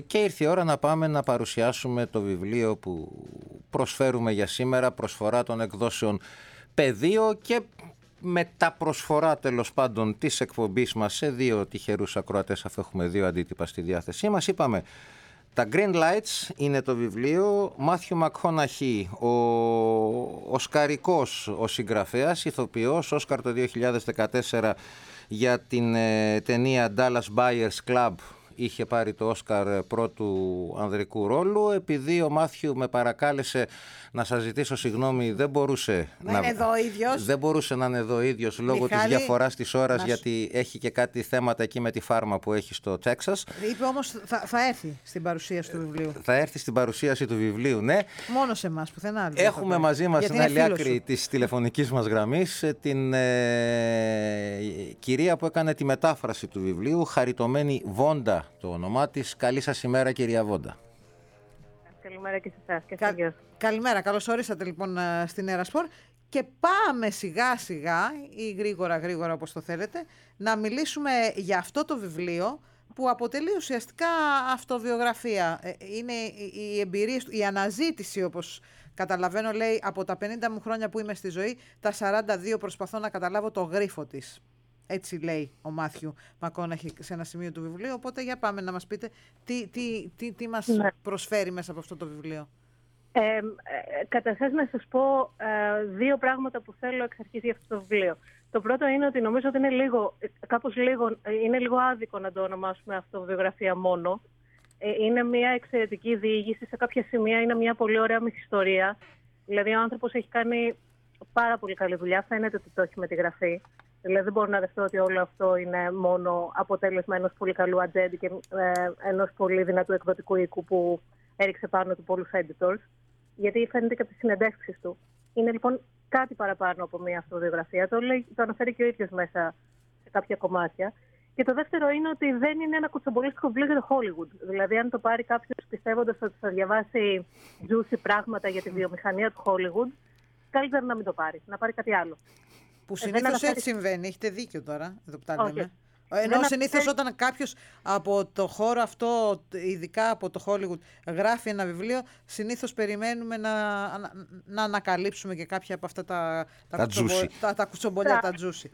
και ήρθε η ώρα να πάμε να παρουσιάσουμε το βιβλίο που προσφέρουμε για σήμερα, προσφορά των εκδόσεων πεδίο και με τα προσφορά τέλος πάντων της εκπομπής μας σε δύο τυχερούς ακροατές αφού έχουμε δύο αντίτυπα στη διάθεσή μας είπαμε τα Green Lights είναι το βιβλίο Μάθιου Μακχόναχη, ο Οσκαρικός ο συγγραφέας, ηθοποιός, Όσκαρ το 2014 για την ε, ταινία Dallas Buyers Club είχε πάρει το Όσκαρ πρώτου ανδρικού ρόλου. Επειδή ο Μάθιου με παρακάλεσε να σας ζητήσω συγγνώμη, δεν μπορούσε να, να, είναι εδώ ίδιος. Δεν μπορούσε να είναι εδώ ίδιος λόγω Μιχάλη, της διαφοράς της ώρας γιατί έχει και κάτι θέματα εκεί με τη φάρμα που έχει στο Τέξας. Είπε όμως θα, θα έρθει στην παρουσίαση του βιβλίου. Θα έρθει στην παρουσίαση του βιβλίου, ναι. Μόνο σε εμάς, πουθενά άλλο. Έχουμε μαζί μας στην άλλη άκρη της τηλεφωνικής μας γραμμής ε, την ε, κυρία που έκανε τη μετάφραση του βιβλίου, χαριτωμένη Βόντα το όνομά της. Καλή σας ημέρα κυρία Βόντα. Καλημέρα και σε εσάς και Κα... Καλημέρα, καλώς όρισατε λοιπόν ε, στην Ερασπορ και πάμε σιγά σιγά ή γρήγορα γρήγορα όπως το θέλετε να μιλήσουμε για αυτό το βιβλίο που αποτελεί ουσιαστικά αυτοβιογραφία. Ε, είναι η εμπειρία, η αναζήτηση όπως καταλαβαίνω λέει από τα 50 μου χρόνια που είμαι στη ζωή, τα 42 προσπαθώ να καταλάβω το γρίφο της. Έτσι λέει ο Μάθιου Μακόναχη σε ένα σημείο του βιβλίου. Οπότε για πάμε να μας πείτε τι, τι, τι, τι μας ναι. προσφέρει μέσα από αυτό το βιβλίο. Ε, ε, καταρχάς να σας πω ε, δύο πράγματα που θέλω εξ αρχής για αυτό το βιβλίο. Το πρώτο είναι ότι νομίζω ότι είναι λίγο, κάπως λίγο, είναι λίγο άδικο να το ονομάσουμε αυτοβιογραφία μόνο. Ε, είναι μια εξαιρετική διήγηση, σε κάποια σημεία είναι μια πολύ ωραία μυθιστορία. Δηλαδή ο άνθρωπος έχει κάνει πάρα πολύ καλή δουλειά, φαίνεται ότι το έχει με τη γραφή. Δηλαδή δεν μπορώ να δεχτώ ότι όλο αυτό είναι μόνο αποτέλεσμα ενός πολύ καλού ατζέντη και ε, ενός πολύ δυνατού εκδοτικού οίκου που έριξε πάνω του πολλούς editors, γιατί φαίνεται και από τις συνεντεύξεις του. Είναι λοιπόν κάτι παραπάνω από μια αυτοβιογραφία. Το, λέει, το αναφέρει και ο ίδιος μέσα σε κάποια κομμάτια. Και το δεύτερο είναι ότι δεν είναι ένα κουτσομπολίστικο βιβλίο για το Hollywood. Δηλαδή, αν το πάρει κάποιος πιστεύοντας ότι θα διαβάσει juicy πράγματα για τη βιομηχανία του Hollywood, καλύτερα να μην το πάρει, να πάρει κάτι άλλο. Που ε, συνήθως έτσι συμβαίνει. Έχετε δίκιο τώρα, εδώ που τα λέμε. Ενώ συνήθως όταν κάποιος από το χώρο αυτό, ειδικά από το Hollywood, γράφει ένα βιβλίο, συνήθως περιμένουμε να, να, ανακαλύψουμε και κάποια από αυτά τα, τα, τα, τα κουτσομπολιά, τα τζούσι.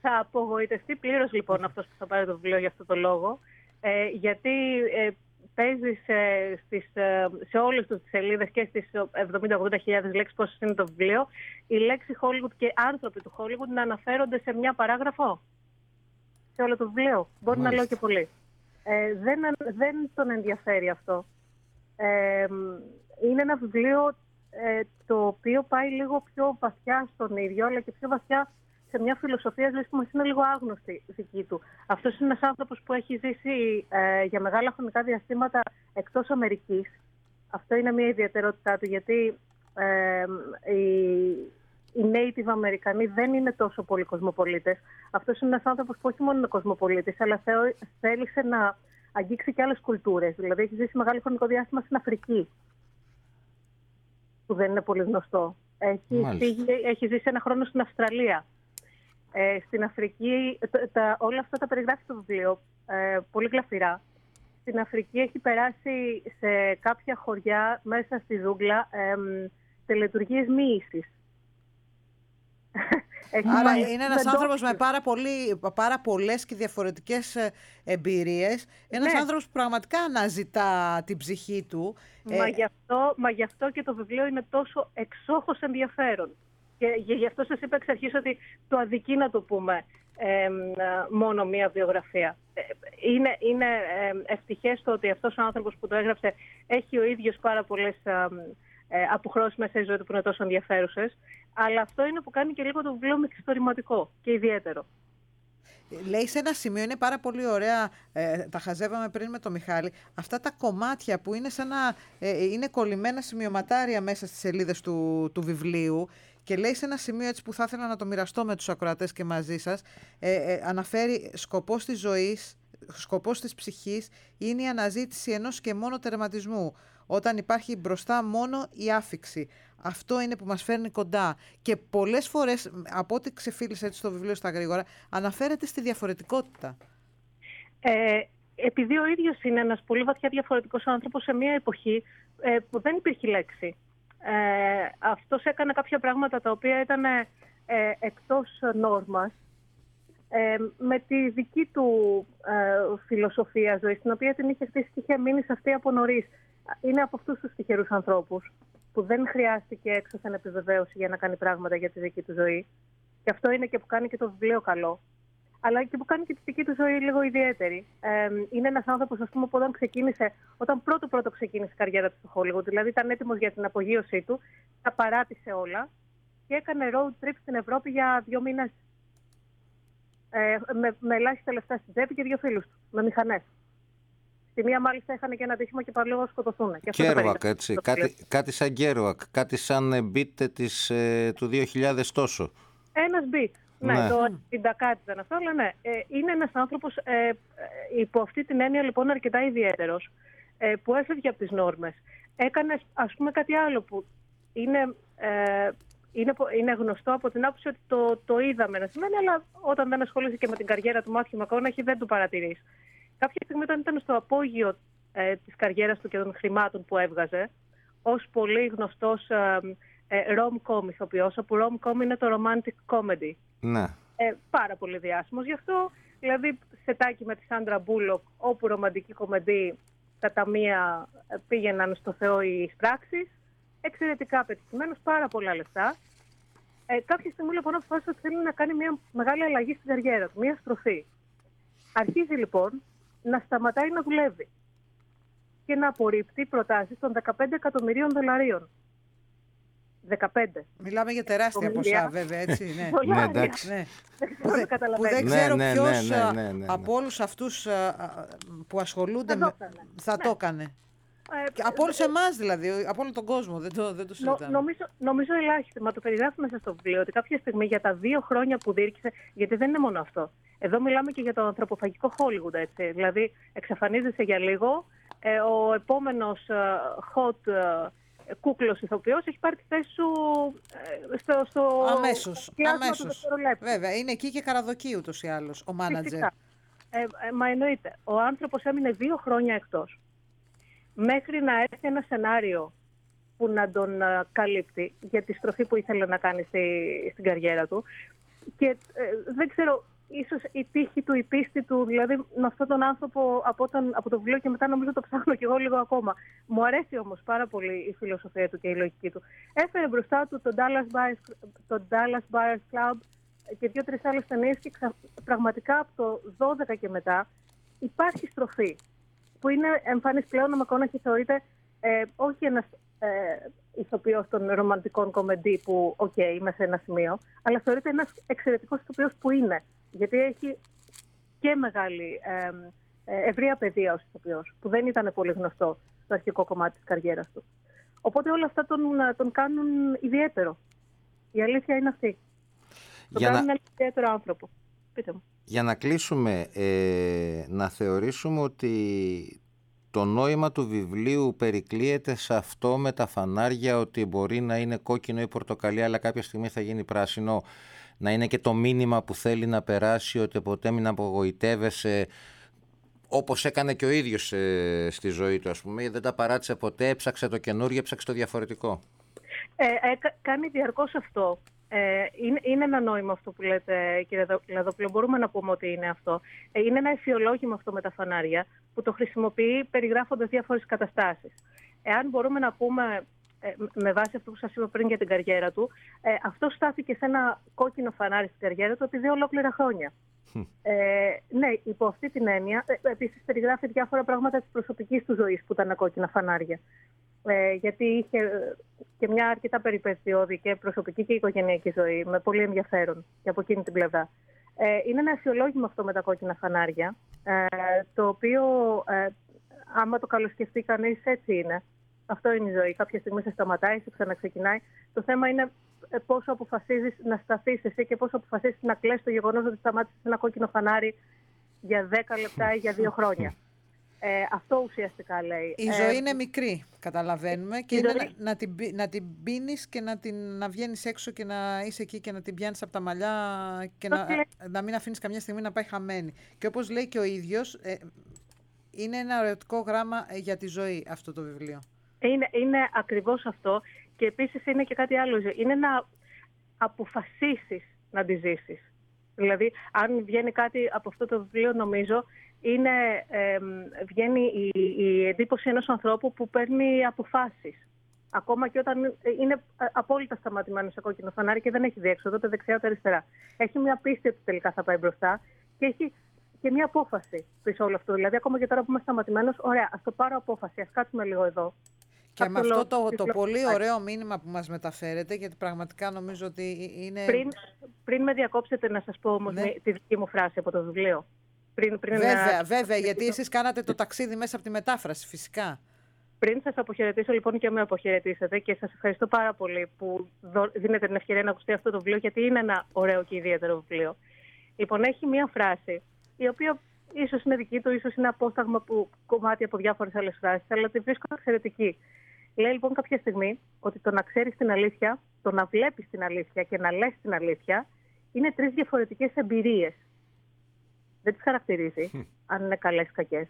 Θα απογοητευτεί πλήρως λοιπόν αυτός που θα πάρει το βιβλίο για αυτό το λόγο. Ε, γιατί ε, παίζει σε, στις, ε, σε όλες τις σελίδες και στις 70-80 χιλιάδες λέξεις πόσες είναι το βιβλίο, η λέξη Hollywood και άνθρωποι του Hollywood να αναφέρονται σε μια παράγραφο σε όλο το βιβλίο. Μπορεί να λέω και πολύ. Ε, δεν, δεν τον ενδιαφέρει αυτό. Ε, είναι ένα βιβλίο ε, το οποίο πάει λίγο πιο βαθιά στον ίδιο, αλλά και πιο βαθιά σε μια φιλοσοφία ζωή που μα είναι λίγο άγνωστη δική του. Αυτός είναι ένας άνθρωπος που έχει ζήσει ε, για μεγάλα χρονικά διαστήματα εκτός Αμερικής. Αυτό είναι μια ιδιαιτερότητά του, γιατί ε, οι, οι native Αμερικανοί δεν είναι τόσο πολύ κοσμοπολίτες. Αυτός είναι ένας άνθρωπος που όχι μόνο είναι κοσμοπολίτης, αλλά θέλησε να αγγίξει και άλλες κουλτούρες. Δηλαδή έχει ζήσει μεγάλο χρονικό διάστημα στην Αφρική, που δεν είναι πολύ γνωστό. Έχει, έχει ζήσει ένα χρόνο στην Αυστραλία. Ε, στην Αφρική, τα, όλα αυτά τα περιγράφει στο βιβλίο ε, πολύ γλαφυρά. Στην Αφρική έχει περάσει σε κάποια χωριά μέσα στη ζούγκλα ε, τελετουργίες μοίησης. Άρα είναι ένας άνθρωπος με πάρα, πολύ, πάρα πολλές και διαφορετικές ε, εμπειρίες. Ένας ναι. άνθρωπος που πραγματικά αναζητά την ψυχή του. Μα, ε, γι αυτό, μα γι' αυτό και το βιβλίο είναι τόσο εξόχως ενδιαφέρον. Και γι' αυτό σας είπα εξ αρχής ότι το αδικεί να το πούμε μόνο μία βιογραφία. Ε, είναι, είναι ε, ευτυχές το ότι αυτός ο άνθρωπος που το έγραψε έχει ο ίδιος πάρα πολλές ε, αποχρώσεις μέσα στη ζωή του που είναι τόσο ενδιαφέρουσες. Αλλά αυτό είναι που κάνει και λίγο το βιβλίο μυθιστορηματικό και ιδιαίτερο. Λέει σε ένα σημείο, είναι πάρα πολύ ωραία, ε, τα χαζεύαμε πριν με τον Μιχάλη, αυτά τα κομμάτια που είναι, σαν να, ε, είναι κολλημένα σημειωματάρια μέσα στις σελίδες του, του βιβλίου και λέει σε ένα σημείο έτσι που θα ήθελα να το μοιραστώ με τους ακροατές και μαζί σας, ε, ε, αναφέρει σκοπός της ζωής, σκοπός της ψυχής είναι η αναζήτηση ενός και μόνο τερματισμού, όταν υπάρχει μπροστά μόνο η άφηξη. Αυτό είναι που μας φέρνει κοντά. Και πολλές φορές, από ό,τι ξεφύλισε έτσι στο βιβλίο στα γρήγορα, αναφέρεται στη διαφορετικότητα. Ε, επειδή ο ίδιος είναι ένας πολύ βαθιά διαφορετικός άνθρωπος σε μια εποχή ε, που δεν υπήρχε λέξη. Ε, αυτός έκανε κάποια πράγματα τα οποία ήταν ε, εκτός νόρμας ε, με τη δική του ε, φιλοσοφία ζωής, την οποία την είχε χτίσει και είχε μείνει σε αυτή από νωρίς. Είναι από αυτούς τους τυχερούς ανθρώπους που δεν χρειάστηκε έξω σαν επιβεβαίωση για να κάνει πράγματα για τη δική του ζωή. Και αυτό είναι και που κάνει και το βιβλίο καλό αλλά και που κάνει και τη δική του ζωή λίγο ιδιαίτερη. Ε, είναι ένας άνθρωπος, ας πούμε, που όταν ξεκίνησε, όταν πρώτο-πρώτο ξεκίνησε η καριέρα του στο Hollywood, δηλαδή ήταν έτοιμος για την απογείωσή του, τα παράτησε όλα και έκανε road trip στην Ευρώπη για δύο μήνες. Ε, με, με ελάχιστα λεφτά στην τσέπη και δύο φίλους του, με μηχανές. Στη μία μάλιστα είχαν και ένα ατύχημα και παραλίγο σκοτωθούν. Κέρουακ, έτσι. Κάτι, κάτι σαν Κέρουακ, κάτι σαν beat της, ε, του 2000 τόσο. Ένας beat. Ναι, ναι, το 50 κάτι ήταν αυτό, αλλά ναι. Ε, είναι ένας άνθρωπος ε, ε, υπό αυτή την έννοια λοιπόν αρκετά ιδιαίτερος, ε, που έφευγε από τις νόρμες. Έκανε ας πούμε κάτι άλλο που είναι, ε, είναι, είναι γνωστό από την άποψη ότι το, το είδαμε να σημαίνει, αλλά όταν δεν ασχολείσαι και με την καριέρα του Μάθιου Μακόναχη δεν το παρατηρείς. Κάποια στιγμή όταν ήταν στο απόγειο ε, της καριέρας του και των χρημάτων που έβγαζε, ως πολύ γνωστός ε, ε, rom-com ηθοποιός, όπου rom-com είναι το romantic comedy. Ναι. Ε, πάρα πολύ διάσημος γι' αυτό. Δηλαδή, σετάκι με τη Σάντρα Μπούλοκ, όπου ρομαντική κομμεντή κατά μία ε, πήγαιναν στο Θεό οι πράξεις. Εξαιρετικά πετυχημένος, πάρα πολλά λεφτά. Ε, κάποια στιγμή λοιπόν αποφάσισε ότι θέλει να κάνει μια μεγάλη αλλαγή στην καριέρα του, μια στροφή. Αρχίζει λοιπόν να σταματάει να δουλεύει και να απορρίπτει προτάσεις των 15 εκατομμυρίων δολαρίων 15. Μιλάμε για τεράστια ποσά, βέβαια, έτσι. Ναι, ναι εντάξει. Ναι. Που, δεν, που δεν ξέρω ναι, ναι, ποιος ναι, ναι, από όλους αυτούς που ασχολούνται θα με. Θα το έκανε. Ε, από όλους εμάς δηλαδή, από όλο τον κόσμο, δεν το, δεν το συζητάμε. νομίζω, νομίζω ελάχιστα, μα το περιγράφουμε μέσα στο βιβλίο, ότι κάποια στιγμή για τα δύο χρόνια που δίρκησε, γιατί δεν είναι μόνο αυτό. Εδώ μιλάμε και για το ανθρωποφαγικό Hollywood, έτσι. Δηλαδή, εξαφανίζεσαι για λίγο, ε, ο επόμενος uh, hot uh, κούκλος ηθοποιός έχει πάρει τη θέση σου ε, στο, στο αμέσως, αμέσως. Βέβαια, είναι εκεί και καραδοκεί ούτως ή άλλως ο μάνατζερ. Ε, ε, μα εννοείται, ο άνθρωπος έμεινε δύο χρόνια εκτός. Μέχρι να έρθει ένα σενάριο που να τον ε, καλύπτει για τη στροφή που ήθελε να κάνει στη, στην καριέρα του. Και ε, δεν ξέρω, ίσως η τύχη του, η πίστη του, δηλαδή με αυτόν τον άνθρωπο από, τον, από το βιβλίο και μετά νομίζω το ψάχνω κι εγώ λίγο ακόμα. Μου αρέσει όμως πάρα πολύ η φιλοσοφία του και η λογική του. Έφερε μπροστά του τον Dallas Buyers, το Dallas Buyers Club και δύο-τρεις άλλες ταινίες και πραγματικά από το 12 και μετά υπάρχει στροφή που είναι εμφανής πλέον ο McConaughey θεωρείται ε, όχι ένας ε, ηθοποιός των ρομαντικών κομεντί που, OK, okay, είμαι σε ένα σημείο, αλλά θεωρείται ένας εξαιρετικός ηθοποιός που είναι γιατί έχει και μεγάλη ε, ευρεία παιδεία ως ηθοποιός, που δεν ήταν πολύ γνωστό στο αρχικό κομμάτι της καριέρας του. Οπότε όλα αυτά τον, τον κάνουν ιδιαίτερο. Η αλήθεια είναι αυτή. Τον για κάνουν να... ένα ιδιαίτερο άνθρωπο. Πείτε μου. Για να κλείσουμε, ε, να θεωρήσουμε ότι το νόημα του βιβλίου περικλείεται σε αυτό με τα φανάρια ότι μπορεί να είναι κόκκινο ή πορτοκαλί αλλά κάποια στιγμή θα γίνει πράσινο. Να είναι και το μήνυμα που θέλει να περάσει ότι ποτέ μην απογοητεύεσαι όπως έκανε και ο ίδιος ε, στη ζωή του ας πούμε δεν τα παράτησε ποτέ, έψαξε το καινούργιο, έψαξε το διαφορετικό. Ε, ε, κάνει διαρκώς αυτό ε, είναι, είναι ένα νόημα αυτό που λέτε κύριε Λαδόπουλο, μπορούμε να πούμε ότι είναι αυτό. Ε, είναι ένα αισιολόγημα αυτό με τα φανάρια που το χρησιμοποιεί περιγράφοντας διάφορες καταστάσεις. Εάν μπορούμε να πούμε ε, με βάση αυτό που σας είπα πριν για την καριέρα του, ε, αυτό στάθηκε σε ένα κόκκινο φανάρι στην καριέρα του επί δύο ολόκληρα χρόνια. Ε, ναι, υπό αυτή την έννοια, ε, επίσης περιγράφει διάφορα πράγματα της προσωπικής του ζωής που ήταν κόκκινα φανάρια. Ε, γιατί είχε και μια αρκετά περιπετειώδη και προσωπική και οικογενειακή ζωή, με πολύ ενδιαφέρον και από εκείνη την πλευρά. Ε, είναι ένα αξιολόγημα αυτό με τα κόκκινα φανάρια, ε, το οποίο, ε, άμα το καλοσκεφτεί κανείς, έτσι είναι. Αυτό είναι η ζωή. Κάποια στιγμή σε σταματάει, σε ξαναξεκινάει. Το θέμα είναι ε, πόσο αποφασίζεις να σταθείς εσύ και πόσο αποφασίζεις να κλέσει το γεγονός ότι σταμάτησες ένα κόκκινο φανάρι για 10 λεπτά ή για 2 χρόνια. Ε, αυτό ουσιαστικά λέει. Η ζωή ε, είναι μικρή, καταλαβαίνουμε. Και είναι ζωή... να, να, την, να την πίνεις και να, την, να βγαίνεις έξω και να είσαι εκεί και να την πιάνεις από τα μαλλιά και να, να μην αφήνεις καμιά στιγμή να πάει χαμένη. Και όπως λέει και ο ίδιος, ε, είναι ένα ερωτικό γράμμα ε, για τη ζωή αυτό το βιβλίο. Είναι, είναι ακριβώς αυτό και επίσης είναι και κάτι άλλο. Είναι να αποφασίσεις να τη ζήσεις. Δηλαδή, αν βγαίνει κάτι από αυτό το βιβλίο, νομίζω, είναι, βγαίνει η, η εντύπωση ενός ανθρώπου που παίρνει αποφάσεις. Ακόμα και όταν είναι απόλυτα σταματημένο σε κόκκινο φανάρι και δεν έχει διέξοδο, ούτε δεξιά ούτε αριστερά. Έχει μια πίστη ότι τελικά θα πάει μπροστά και έχει και μια απόφαση πίσω όλο αυτό. Δηλαδή, ακόμα και τώρα που είμαι σταματημένος, ωραία, ας το πάρω απόφαση, ας κάτσουμε λίγο εδώ. Και με αυτό το, το πολύ ωραίο μήνυμα που μας μεταφέρετε, γιατί πραγματικά νομίζω ότι είναι... Πριν, πριν με διακόψετε να σας πω όμως ναι. τη δική μου φράση από το βιβλίο. Πριν, πριν βέβαια, βέβαια, γιατί εσείς κάνατε το ταξίδι μέσα από τη μετάφραση, φυσικά. Πριν σας αποχαιρετήσω λοιπόν και με αποχαιρετήσετε και σας ευχαριστώ πάρα πολύ που δίνετε την ευκαιρία να ακουστεί αυτό το βιβλίο, γιατί είναι ένα ωραίο και ιδιαίτερο βιβλίο. Λοιπόν, έχει μία φράση, η οποία ίσως είναι δική του, ίσως είναι απόσταγμα που κομμάτι από διάφορες άλλες φράσεις, αλλά τη βρίσκω εξαιρετική. Λέει λοιπόν κάποια στιγμή ότι το να ξέρεις την αλήθεια, το να βλέπεις την αλήθεια και να λες την αλήθεια είναι τρεις διαφορετικές εμπειρίες. Δεν τις χαρακτηρίζει αν είναι καλές ή κακές.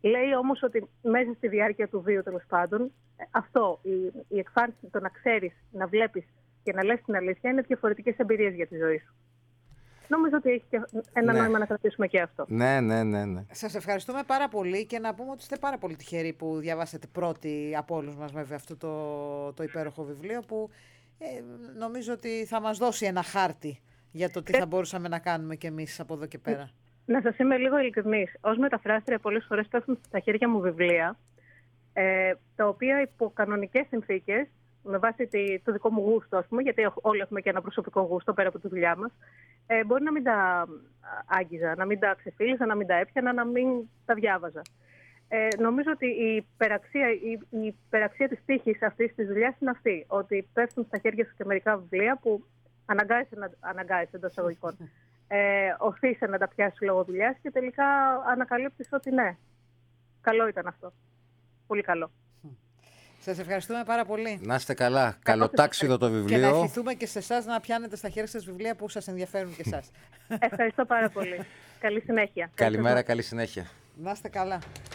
Λέει όμως ότι μέσα στη διάρκεια του βίου τέλος πάντων αυτό, η, η εκφάνση, το να ξέρεις, να βλέπεις και να λες την αλήθεια είναι διαφορετικές εμπειρίες για τη ζωή σου. Νομίζω ότι έχει και ένα ναι. νόημα να κρατήσουμε και αυτό. Ναι, ναι, ναι. ναι. Σας ευχαριστούμε πάρα πολύ και να πούμε ότι είστε πάρα πολύ τυχεροί που διαβάσατε πρώτοι από όλους μας, βέβαια, αυτό το, το υπέροχο βιβλίο που ε, νομίζω ότι θα μας δώσει ένα χάρτη για το τι θα μπορούσαμε να κάνουμε κι εμείς από εδώ και πέρα. Να σας είμαι λίγο ειλικρινής. Ω μεταφράστρια, πολλές φορές πέφτουν στα χέρια μου βιβλία, ε, τα οποία υπό κανονικές συνθήκες με βάση το δικό μου γούστο, ας πούμε, γιατί όλοι έχουμε και ένα προσωπικό γούστο πέρα από τη δουλειά μας, ε, μπορεί να μην τα άγγιζα, να μην τα ξεφύλιζα, να μην τα έπιανα, να μην τα διάβαζα. Ε, νομίζω ότι η υπεραξία, η, η υπεραξία της τύχης αυτής της δουλειάς είναι αυτή, ότι πέφτουν στα χέρια σου και μερικά βιβλία που αναγκάζεσαι, να, αναγκάζεσαι εντός αγωγικών. Ε, οθείσαι να τα πιάσει λόγω δουλειάς και τελικά ανακαλύπτεις ότι ναι, καλό ήταν αυτό. Πολύ καλό. Σας ευχαριστούμε πάρα πολύ. Να είστε καλά. Καλοτάξιδο το βιβλίο. Και να ευχηθούμε και σε εσάς να πιάνετε στα χέρια σας βιβλία που σας ενδιαφέρουν και εσάς. Ευχαριστώ πάρα πολύ. Καλή συνέχεια. Καλημέρα, καλή συνέχεια. Να είστε καλά. Yeah.